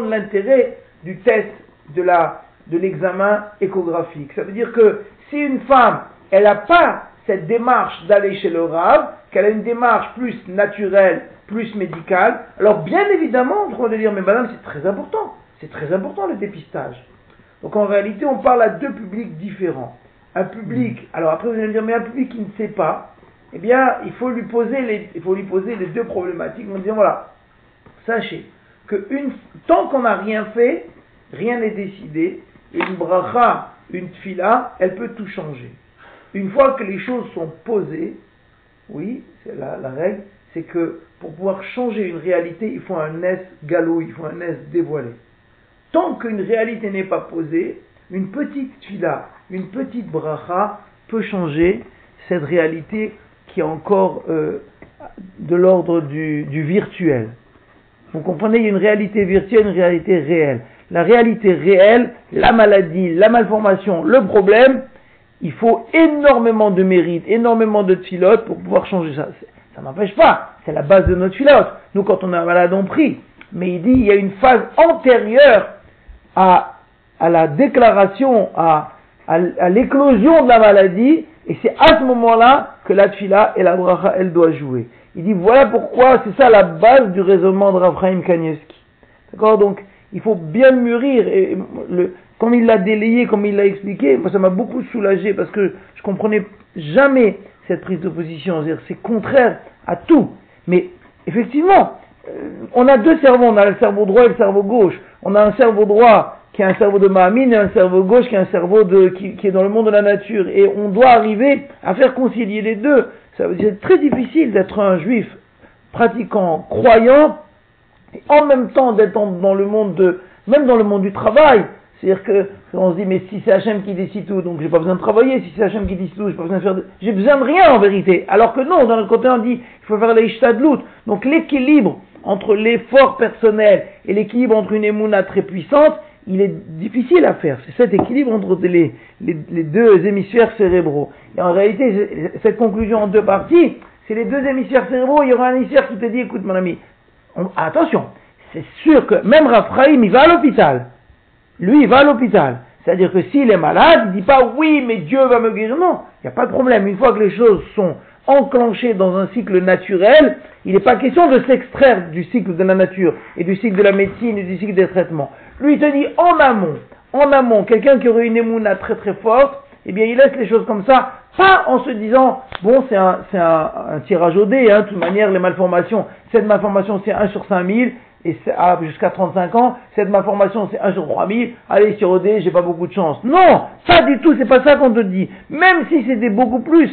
l'intérêt du test de la, de l'examen échographique. Ça veut dire que si une femme, elle n'a pas cette démarche d'aller chez le Rav, qu'elle a une démarche plus naturelle, plus médicale, alors bien évidemment, on va dire, mais madame, c'est très important. C'est très important le dépistage. Donc en réalité, on parle à deux publics différents. Un public, alors après vous allez me dire, mais un public qui ne sait pas, eh bien, il faut lui poser les, il faut lui poser les deux problématiques en disant, voilà, sachez que une, tant qu'on n'a rien fait, rien n'est décidé, une bracha, une tfila, elle peut tout changer. Une fois que les choses sont posées, oui, c'est la, la, règle, c'est que pour pouvoir changer une réalité, il faut un S galou, il faut un S dévoilé. Tant qu'une réalité n'est pas posée, une petite fila, une petite bracha peut changer cette réalité qui est encore euh, de l'ordre du, du, virtuel. Vous comprenez, il y a une réalité virtuelle, une réalité réelle. La réalité réelle, la maladie, la malformation, le problème, il faut énormément de mérite, énormément de filotes pour pouvoir changer ça. Ça n'empêche pas, c'est la base de notre filote. Nous, quand on est malade, on prie. Mais il dit, il y a une phase antérieure à, à la déclaration, à, à, l'éclosion de la maladie, et c'est à ce moment-là que la tfila et la bracha, elle doit jouer. Il dit, voilà pourquoi, c'est ça la base du raisonnement de Raphaël Kanievski. D'accord? Donc, il faut bien mûrir, et le, comme il l'a délayé, comme il l'a expliqué, moi ça m'a beaucoup soulagé, parce que je comprenais jamais cette prise de position, c'est contraire à tout. Mais, effectivement, euh, on a deux cerveaux, on a le cerveau droit et le cerveau gauche. On a un cerveau droit qui est un cerveau de Mahamine et un cerveau gauche qui est un cerveau de, qui, est dans le monde de la nature. Et on doit arriver à faire concilier les deux. Ça veut dire c'est très difficile d'être un juif pratiquant, croyant, et en même temps d'être dans le monde de, même dans le monde du travail. C'est-à-dire que on se dit mais si c'est Hachem qui décide tout, donc j'ai pas besoin de travailler. Si c'est Hachem qui décide tout, j'ai pas besoin de faire, de... j'ai besoin de rien en vérité. Alors que non, d'un autre côté on dit il faut faire les ishtadlout. Donc l'équilibre entre l'effort personnel et l'équilibre entre une émouna très puissante, il est difficile à faire. C'est cet équilibre entre les, les, deux hémisphères cérébraux. Et en réalité, cette conclusion en deux parties, c'est les deux hémisphères cérébraux. Il y aura un hémisphère qui te dit, écoute mon ami, attention, c'est sûr que même Raphaïm, il va à l'hôpital. Lui, il va à l'hôpital. C'est-à-dire que s'il est malade, il dit pas oui, mais Dieu va me guérir. Non, il n'y a pas de problème. Une fois que les choses sont enclenchées dans un cycle naturel, il n'est pas question de s'extraire du cycle de la nature et du cycle de la médecine et du cycle des traitements. Lui, il te dit en amont, en amont, quelqu'un qui aurait une émouna très très forte, eh bien, il laisse les choses comme ça, pas en se disant, bon, c'est un, un, un, tirage au dé, hein, de toute manière, les malformations, cette malformation, c'est 1 sur 5000, et ah, jusqu'à 35 ans, cette malformation, c'est 1 sur 3000, allez, sur OD, j'ai pas beaucoup de chance. Non, pas du tout, c'est pas ça qu'on te dit. Même si c'était beaucoup plus,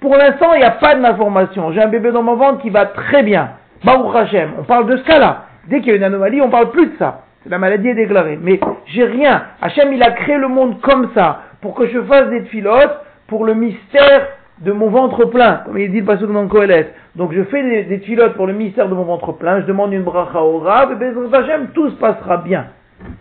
pour l'instant, il n'y a pas de malformation. J'ai un bébé dans mon ventre qui va très bien. Baruch Hashem, on parle de ce cas-là. Dès qu'il y a une anomalie, on parle plus de ça. La maladie est déclarée. Mais j'ai rien. Hachem, il a créé le monde comme ça, pour que je fasse des filotes, pour le mystère de mon ventre plein, comme il dit le passage dans Kohelet. Donc je fais des, des filotes pour le mystère de mon ventre plein, je demande une bracha au rab, et ben Hachem, tout se passera bien.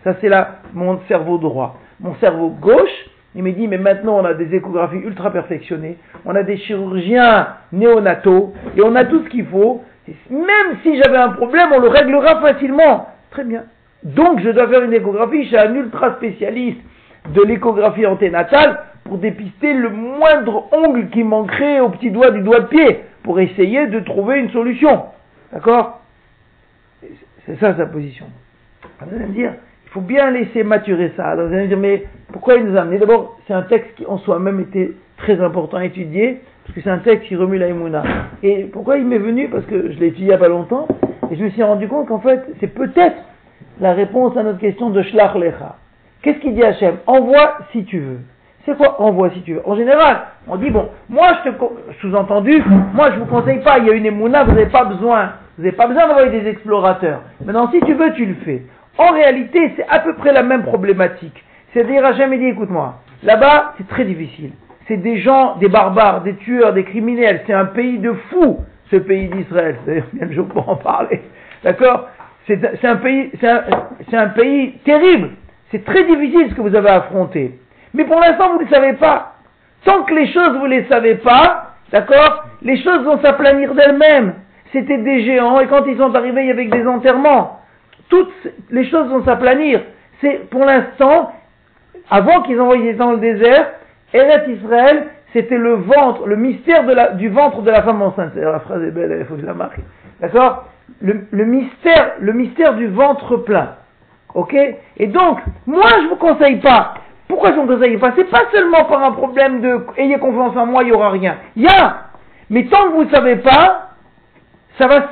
Ça c'est là mon cerveau droit. Mon cerveau gauche, il me dit, mais maintenant on a des échographies ultra perfectionnées, on a des chirurgiens néonataux, et on a tout ce qu'il faut. Même si j'avais un problème, on le réglera facilement. Très bien. Donc je dois faire une échographie chez un ultra spécialiste de l'échographie anténatale pour dépister le moindre ongle qui manquerait au petit doigt du doigt de pied, pour essayer de trouver une solution. D'accord? C'est ça sa position. Dire, il faut bien laisser maturer ça. vous allez me dire, mais pourquoi il nous a amené D'abord, c'est un texte qui en soi-même était très important à étudier, parce que c'est un texte qui remue la Emouna. Et pourquoi il m'est venu? Parce que je l'ai étudié il n'y a pas longtemps, et je me suis rendu compte qu'en fait, c'est peut-être la réponse à notre question de Shlach Lecha. Qu'est-ce qu'il dit Hachem? Envoie si tu veux. C'est quoi envoie si tu veux En général, on dit bon, moi je te sous-entendu, moi je vous conseille pas, il y a une émouna, vous n'avez pas besoin, vous n'avez pas besoin d'envoyer des explorateurs. Maintenant, si tu veux, tu le fais. En réalité, c'est à peu près la même problématique. C'est-à-dire, à jamais dit, écoute-moi, là-bas, c'est très difficile. C'est des gens, des barbares, des tueurs, des criminels. C'est un pays de fous, ce pays d'Israël. C'est bien le jour pour en parler. D'accord? C'est un pays, un pays terrible. C'est très difficile ce que vous avez affronté. Mais pour l'instant, vous ne le savez pas. Tant que les choses, vous ne les savez pas, d'accord Les choses vont s'aplanir d'elles-mêmes. C'était des géants, et quand ils sont arrivés, il y avait des enterrements. Toutes les choses vont s'aplanir. C'est, pour l'instant, avant qu'ils envoient dans le désert, Eret Israël, c'était le ventre, le mystère du ventre de la femme enceinte. La phrase est belle, il faut que je la marque. D'accord? Le, mystère, le mystère du ventre plein. Ok? Et donc, moi, je vous conseille pas. Pourquoi conseille pas C'est pas seulement par un problème de ayez confiance en moi, il y aura rien. Il y a. Mais tant que vous ne savez pas, ça va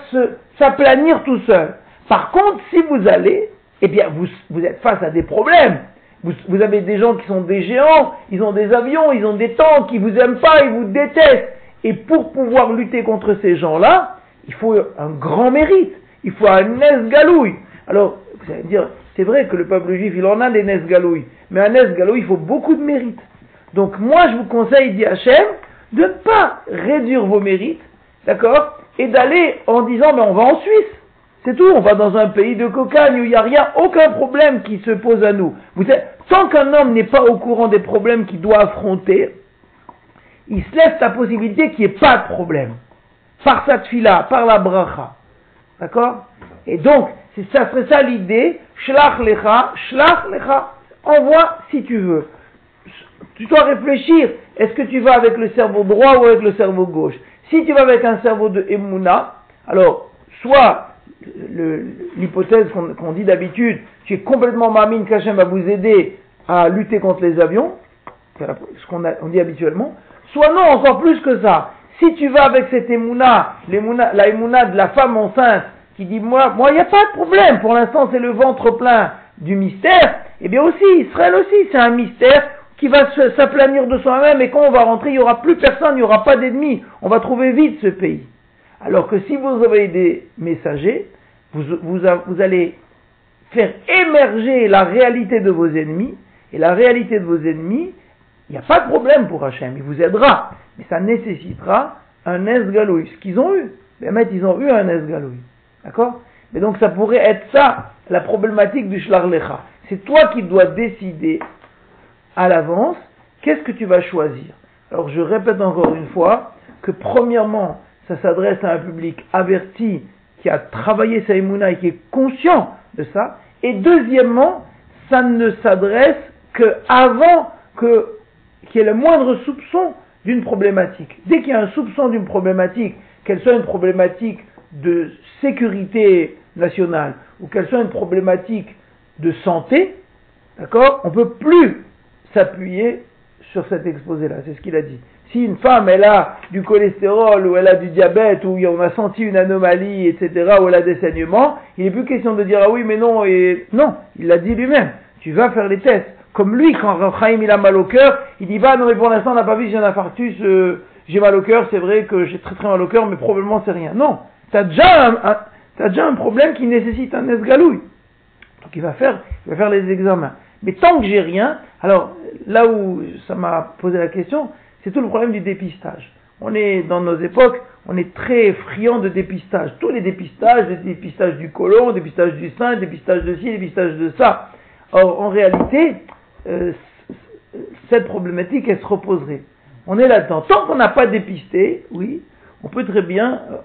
s'aplanir tout seul. Par contre, si vous allez, eh bien, vous, êtes face à des problèmes. Vous, vous, avez des gens qui sont des géants, ils ont des avions, ils ont des tanks, ils vous aiment pas, ils vous détestent. Et pour pouvoir lutter contre ces gens-là, il faut un grand mérite. Il faut un esgalouille. Alors, vous allez me dire, c'est vrai que le peuple juif, il en a des nesgalouilles. Mais un nesgalouille, il faut beaucoup de mérite. Donc moi, je vous conseille, dit Hachem, de ne pas réduire vos mérites, d'accord Et d'aller en disant, ben on va en Suisse. C'est tout, on va dans un pays de cocagne où il n'y a rien, aucun problème qui se pose à nous. Vous tant qu'un homme n'est pas au courant des problèmes qu'il doit affronter, il se laisse la possibilité qu'il n'y ait pas de problème. Par sa tfila, par la bracha. D'accord? Et donc, ça serait ça l'idée, shlach lecha, shlach lecha, envoie si tu veux. Tu dois réfléchir, est-ce que tu vas avec le cerveau droit ou avec le cerveau gauche? Si tu vas avec un cerveau de Emouna, alors, soit l'hypothèse qu'on dit d'habitude, tu es complètement mamine qu'Hachem va vous aider à lutter contre les avions, ce qu'on dit habituellement, soit non, encore plus que ça. Si tu vas avec cette émouna, la de la femme enceinte, qui dit moi, moi, il n'y a pas de problème, pour l'instant c'est le ventre plein du mystère, eh bien aussi, Israël aussi, c'est un mystère qui va s'aplanir de soi-même. Et quand on va rentrer, il n'y aura plus personne, il n'y aura pas d'ennemis, on va trouver vite ce pays. Alors que si vous avez des messagers, vous, vous, allez faire émerger la réalité de vos ennemis, et la réalité de vos ennemis, il n'y a pas de problème pour Hachem, il vous aidera, mais ça nécessitera un esgalouille, ce qu'ils ont eu. Mais ils ont eu un esgalouille. D'accord? Mais donc ça pourrait être ça, la problématique du Shlarlecha. C'est toi qui dois décider à l'avance qu'est-ce que tu vas choisir? Alors je répète encore une fois que premièrement, ça s'adresse à un public averti qui a travaillé sa émouna et qui est conscient de ça. Et deuxièmement, ça ne s'adresse qu'avant que qu'il y ait le moindre soupçon d'une problématique. Dès qu'il y a un soupçon d'une problématique, qu'elle soit une problématique de sécurité nationale ou qu'elle soit une problématique de santé, d'accord, on ne peut plus s'appuyer sur cet exposé-là. C'est ce qu'il a dit. Si une femme, elle a du cholestérol ou elle a du diabète ou on a senti une anomalie, etc., ou elle a des saignements, il n'est plus question de dire ah oui, mais non, et non, il l'a dit lui-même. Tu vas faire les tests. Comme lui, quand Chaim il a mal au cœur, il dit bah non, mais pour l'instant on n'a pas vu si j'ai un infarctus, euh, j'ai mal au cœur, c'est vrai que j'ai très très mal au cœur, mais probablement c'est rien. Non, tu as déjà un, problème qui nécessite un esgalouille. Donc il va faire, il va faire les examens. Mais tant que j'ai rien, alors là où ça m'a posé la question, c'est tout le problème du dépistage. On est dans nos époques, on est très friand de dépistage. Tous les dépistages, le dépistage du côlon, dépistage du sein, le dépistage de ci, le dépistage de ça. Or, en réalité, euh, cette problématique, elle se reposerait. On est là-dedans. Tant qu'on n'a pas dépisté, oui, on peut très bien, euh,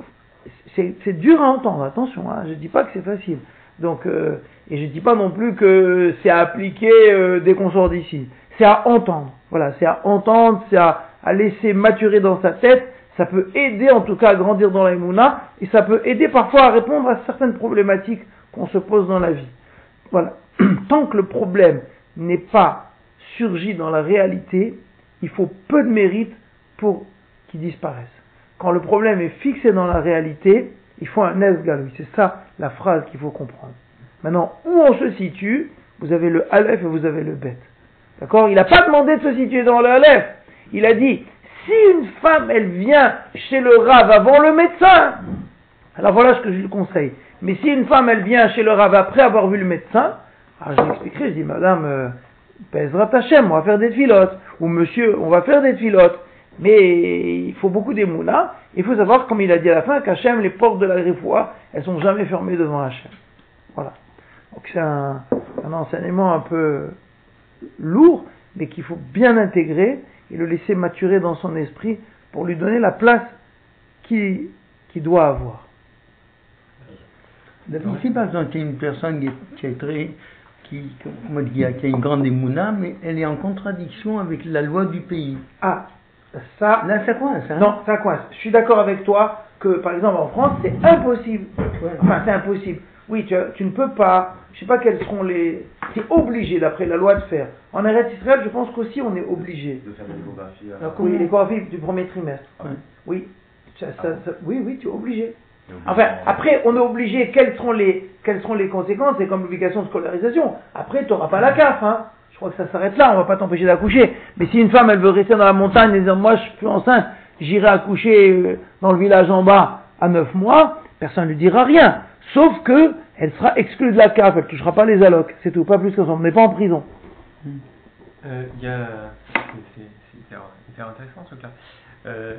c'est dur à entendre, attention, hein, je ne dis pas que c'est facile. Donc, euh, et je ne dis pas non plus que c'est à appliquer euh, dès qu'on sort d'ici. C'est à entendre. Voilà, c'est à entendre, c'est à, laisser maturer dans sa tête. Ça peut aider en tout cas à grandir dans la et ça peut aider parfois à répondre à certaines problématiques qu'on se pose dans la vie. Voilà. Tant que le problème n'est pas surgi dans la réalité, il faut peu de mérite pour qu'il disparaisse. Quand le problème est fixé dans la réalité, il faut un esgaloui. C'est ça la phrase qu'il faut comprendre. Maintenant, où on se situe, vous avez le Aleph et vous avez le Bet. D'accord? Il n'a pas demandé de se situer dans le Aleph. Il a dit, si une femme, elle vient chez le Rav avant le médecin, alors voilà ce que je lui conseille. Mais si une femme, elle vient chez le Rav après avoir vu le médecin, alors je lui expliquerai, je dis, madame, euh, pèsera ta on va faire des filotes. Ou monsieur, on va faire des filotes. Mais il faut beaucoup d'émouna. Il faut savoir, comme il a dit à la fin, qu'Hachem, les portes de la griffoie, elles sont jamais fermées devant Hachem. Voilà. Donc c'est un, un enseignement un peu lourd, mais qu'il faut bien intégrer et le laisser maturer dans son esprit pour lui donner la place qu'il qui doit avoir. Ici, par exemple, une personne qui est, très, qui, qui a une grande émouna, mais elle est en contradiction avec la loi du pays. Ah, ça. Là, ça coince. Hein non, ça coince. Je suis d'accord avec toi que, par exemple, en France, c'est impossible. Enfin, c'est impossible. Oui, tu, tu, ne peux pas. Je sais pas quels seront les. C'est obligé, d'après la loi, de faire. En Eretz Israël, je pense qu'aussi, on est obligé. De faire des échographies. oui, l'échographie du premier trimestre. Oui. Ça, ça, oui, oui, tu es obligé. Enfin, après, on est obligé, quelles seront les, quelles seront les conséquences? C'est comme l'obligation de scolarisation. Après, tu n'auras pas la CAF, hein. Je crois que ça s'arrête là, on va pas t'empêcher d'accoucher. Mais si une femme, elle veut rester dans la montagne et dire, moi, je suis enceinte, j'irai accoucher euh, dans le village en bas à 9 mois, personne ne lui dira rien. Sauf que, elle sera exclue de la CAF, elle touchera pas les allocs. C'est tout, pas plus que ça. On n'est pas en prison. Euh, il y a, c'est hyper, intéressant ce cas. Euh,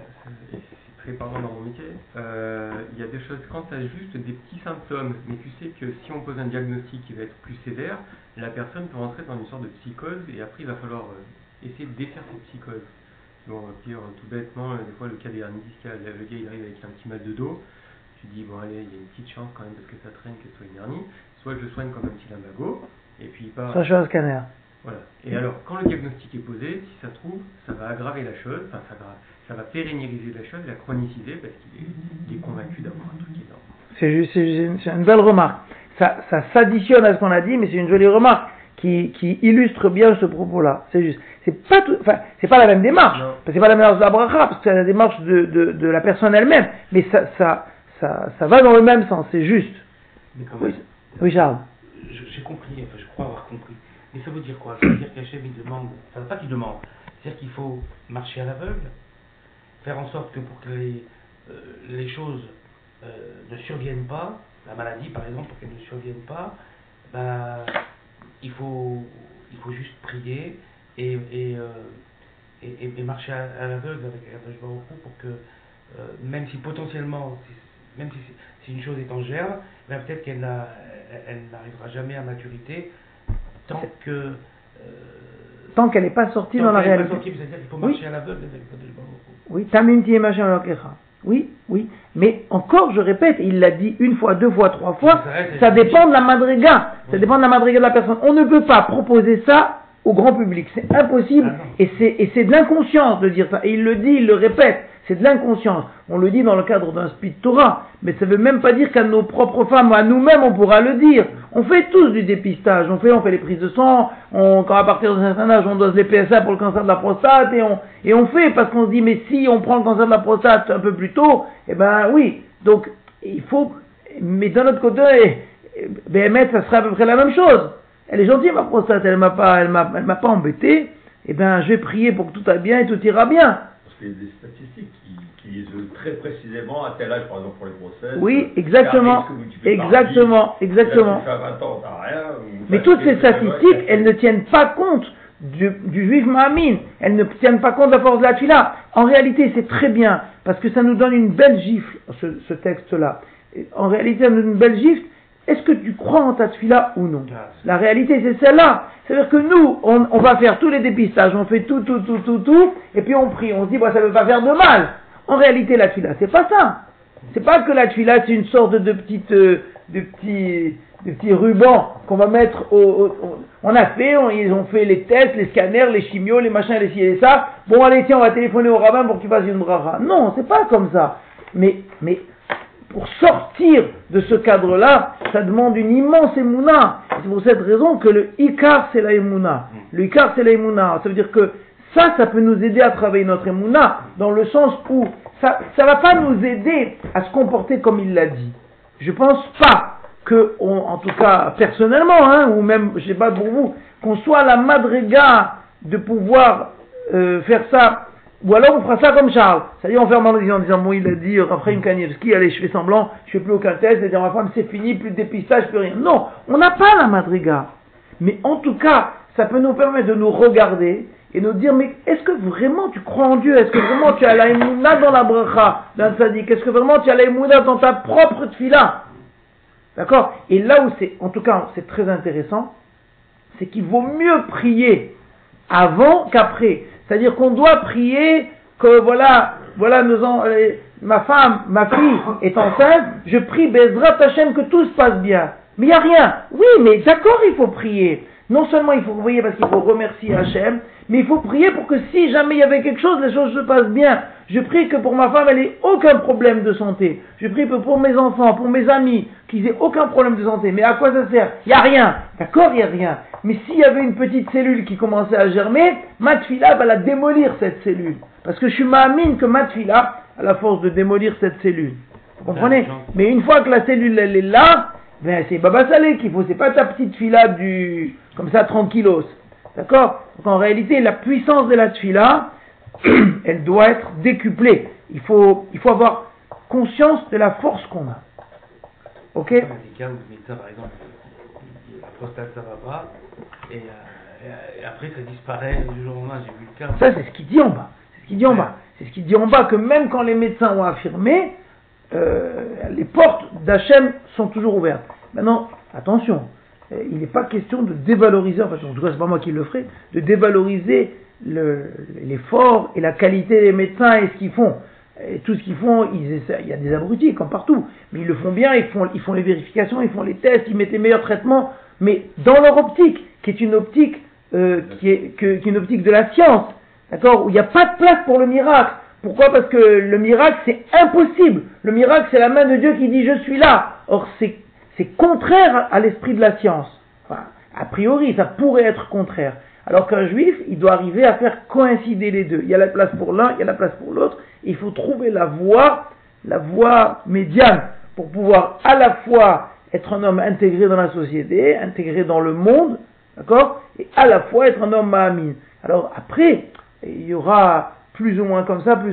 très parlant dans mon métier, euh, il y a des choses, quand tu as juste des petits symptômes, mais tu sais que si on pose un diagnostic qui va être plus sévère, la personne peut rentrer dans une sorte de psychose et après il va falloir euh, essayer de défaire cette psychose. Bon, dire tout bêtement, des fois le cas des hernies discales, le gars il arrive avec un petit mal de dos, tu dis bon allez, il y a une petite chance quand même parce que ça traîne que ce soit une hernie, soit je le soigne comme un petit lumbago, et puis il part. Ça, je un scanner. Voilà. Et alors, quand le diagnostic est posé, si ça trouve, ça va aggraver la chose, enfin ça va ça va pérenniser la chose, la chroniciser, parce qu'il est, convaincu d'avoir un truc énorme. C'est juste, c'est une belle remarque. Ça, ça s'additionne à ce qu'on a dit, mais c'est une jolie remarque qui, qui illustre bien ce propos-là. C'est juste. C'est pas tout, enfin, c'est pas la même démarche. C'est pas la démarche de la bracha, parce que c'est la démarche de, de, de, la personne elle-même. Mais ça, ça, ça, ça va dans le même sens, c'est juste. Mais quand oui, oui, Charles. J'ai compris, enfin, je crois avoir compris. Mais ça veut dire quoi? Ça veut dire qu'Hachem, il demande, enfin, pas qu'il demande, c'est-à-dire qu'il faut marcher à l'aveugle faire en sorte que pour que les, euh, choses euh, ne surviennent pas, la maladie par exemple, pour qu'elle ne survienne pas, bah, il, faut, il faut juste prier et, et, euh, et, marcher à, l'aveugle avec un beaucoup pour que, même si potentiellement, même si, si, une chose est en germe, ben peut-être qu'elle elle, n'arrivera jamais à maturité tant que tant qu'elle n'est pas sortie dans la réalité. Oui, oui, oui. Mais encore, je répète, il l'a dit une fois, deux fois, trois fois, ça dépend de la madriga. Ça dépend de la madriga de la personne. On ne peut pas proposer ça au grand public. C'est impossible. Ah et c'est de l'inconscience de dire ça. Et il le dit, il le répète. C'est de l'inconscience. On le dit dans le cadre d'un speed Torah, mais ça ne veut même pas dire qu'à nos propres femmes, à nous-mêmes, on pourra le dire. On fait tous du dépistage. On fait, on fait les prises de sang. On, quand à partir d'un certain âge, on dose les PSA pour le cancer de la prostate et on, fait parce qu'on se dit, mais si on prend le cancer de la prostate un peu plus tôt, eh ben oui. Donc, il faut, mais d'un autre côté, BMS, ça serait à peu près la même chose. Elle est gentille, ma prostate, elle m'a pas, elle m'a, elle m'a pas embêté. Eh ben, je vais prier pour que tout aille bien et tout ira bien des statistiques très précisément à tel âge, par exemple pour les grossesses. Oui, exactement. Exactement, exactement. Mais toutes ces statistiques, elles ne tiennent pas compte du, juif Mahamine. Elles ne tiennent pas compte de la force de la tfila. En réalité, c'est très bien, parce que ça nous donne une belle gifle, ce, texte-là. En réalité, ça nous donne une belle gifle. Est-ce que tu crois en ta tfila ou non? La réalité, c'est celle-là. C'est-à-dire que nous, on, va faire tous les dépistages, on fait tout, tout, tout, tout, tout, et puis on prie, on se dit, bah, ça ne veut pas faire de mal. En réalité, la tuila, c'est pas ça. C'est pas que la tuila, c'est une sorte de petite, euh, de petits, de petits rubans qu'on va mettre au, on a fait, ils ont fait les tests, les scanners, les chimios, les machins, les ci et ça. Bon, allez, tiens, on va téléphoner au rabbin pour qu'il fasse une bracha. Non, c'est pas comme ça. Mais, mais pour sortir de ce cadre-là, ça demande une immense émouna. C'est pour cette raison que le ikar, c'est la émouna. Le ikar, c'est la émouna. Ça veut dire que ça, ça peut nous aider à travailler notre émouna, dans le sens où ça ne va pas nous aider à se comporter comme il l'a dit. Je pense pas que, en tout cas personnellement, hein, ou même, je sais pas pour vous, qu'on soit à la madriga de pouvoir euh, faire ça, ou alors on fera ça comme Charles. C'est-à-dire on ferme en disant, en disant, bon, il a dit, Raphaël Kanievski, allez, je fais semblant, je fais plus aucun test, c'est-à-dire ma femme, c'est fini, plus de dépistage, plus rien. Non, on n'a pas la madriga. Mais en tout cas, ça peut nous permettre de nous regarder et nous dire, mais est-ce que vraiment tu crois en Dieu? Est-ce que vraiment tu as la émouna dans la bracha d'un sadique? Est-ce que vraiment tu as la émouna dans ta propre tfila D'accord? Et là où c'est, en tout cas, c'est très intéressant, c'est qu'il vaut mieux prier avant qu'après. C'est-à-dire qu'on doit prier que voilà, voilà, en, euh, ma femme, ma fille est enceinte, je prie Bezrat Hashem que tout se passe bien. Mais il n'y a rien. Oui, mais d'accord, il faut prier. Non seulement il faut prier parce qu'il faut remercier Hachem, mais il faut prier pour que si jamais il y avait quelque chose, les choses se passent bien. Je prie que pour ma femme, elle ait aucun problème de santé. Je prie que pour mes enfants, pour mes amis, qu'ils aient aucun problème de santé. Mais à quoi ça sert? Il n'y a rien. D'accord, il n'y a rien. Mais s'il y avait une petite cellule qui commençait à germer, ma va la démolir, cette cellule. Parce que je suis mine que ma a la force de démolir cette cellule. Vous comprenez? Mais une fois que la cellule, elle est là, ben, c'est Baba Salé qu'il faut, c'est pas ta petite fila du, comme ça, tranquillos. D'accord? Donc en réalité, la puissance de la tfila, elle doit être décuplée. Il faut, il faut avoir conscience de la force qu'on a. Ok? Le médecin, par exemple, la prostate, ça va pas, et, euh, et, après, ça disparaît du jour au lendemain, j'ai vu le cas. Ça, c'est ce qu'il dit en bas. C'est ce qu'il dit en bas. C'est ce qu'il dit en bas, que même quand les médecins ont affirmé, euh, les portes d'Hachem sont toujours ouvertes. Maintenant, attention, euh, il n'est pas question de dévaloriser, enfin, en tout cas, pas moi qui le ferai, de dévaloriser l'effort et la qualité des médecins et ce qu'ils font. Tout ce qu'ils font, ils il y a des abrutis comme partout, mais ils le font bien, ils font, ils font les vérifications, ils font les tests, ils mettent les meilleurs traitements, mais dans leur optique, qui est une optique, euh, qui, est, qui est une optique de la science, d'accord, où il n'y a pas de place pour le miracle. Pourquoi? Parce que le miracle, c'est impossible. Le miracle, c'est la main de Dieu qui dit je suis là. Or, c'est, contraire à l'esprit de la science. Enfin, a priori, ça pourrait être contraire. Alors qu'un juif, il doit arriver à faire coïncider les deux. Il y a la place pour l'un, il y a la place pour l'autre. Il faut trouver la voie, la voie médiane pour pouvoir à la fois être un homme intégré dans la société, intégré dans le monde, d'accord, et à la fois être un homme mahamine. Alors après, il y aura plus ou moins comme ça, plus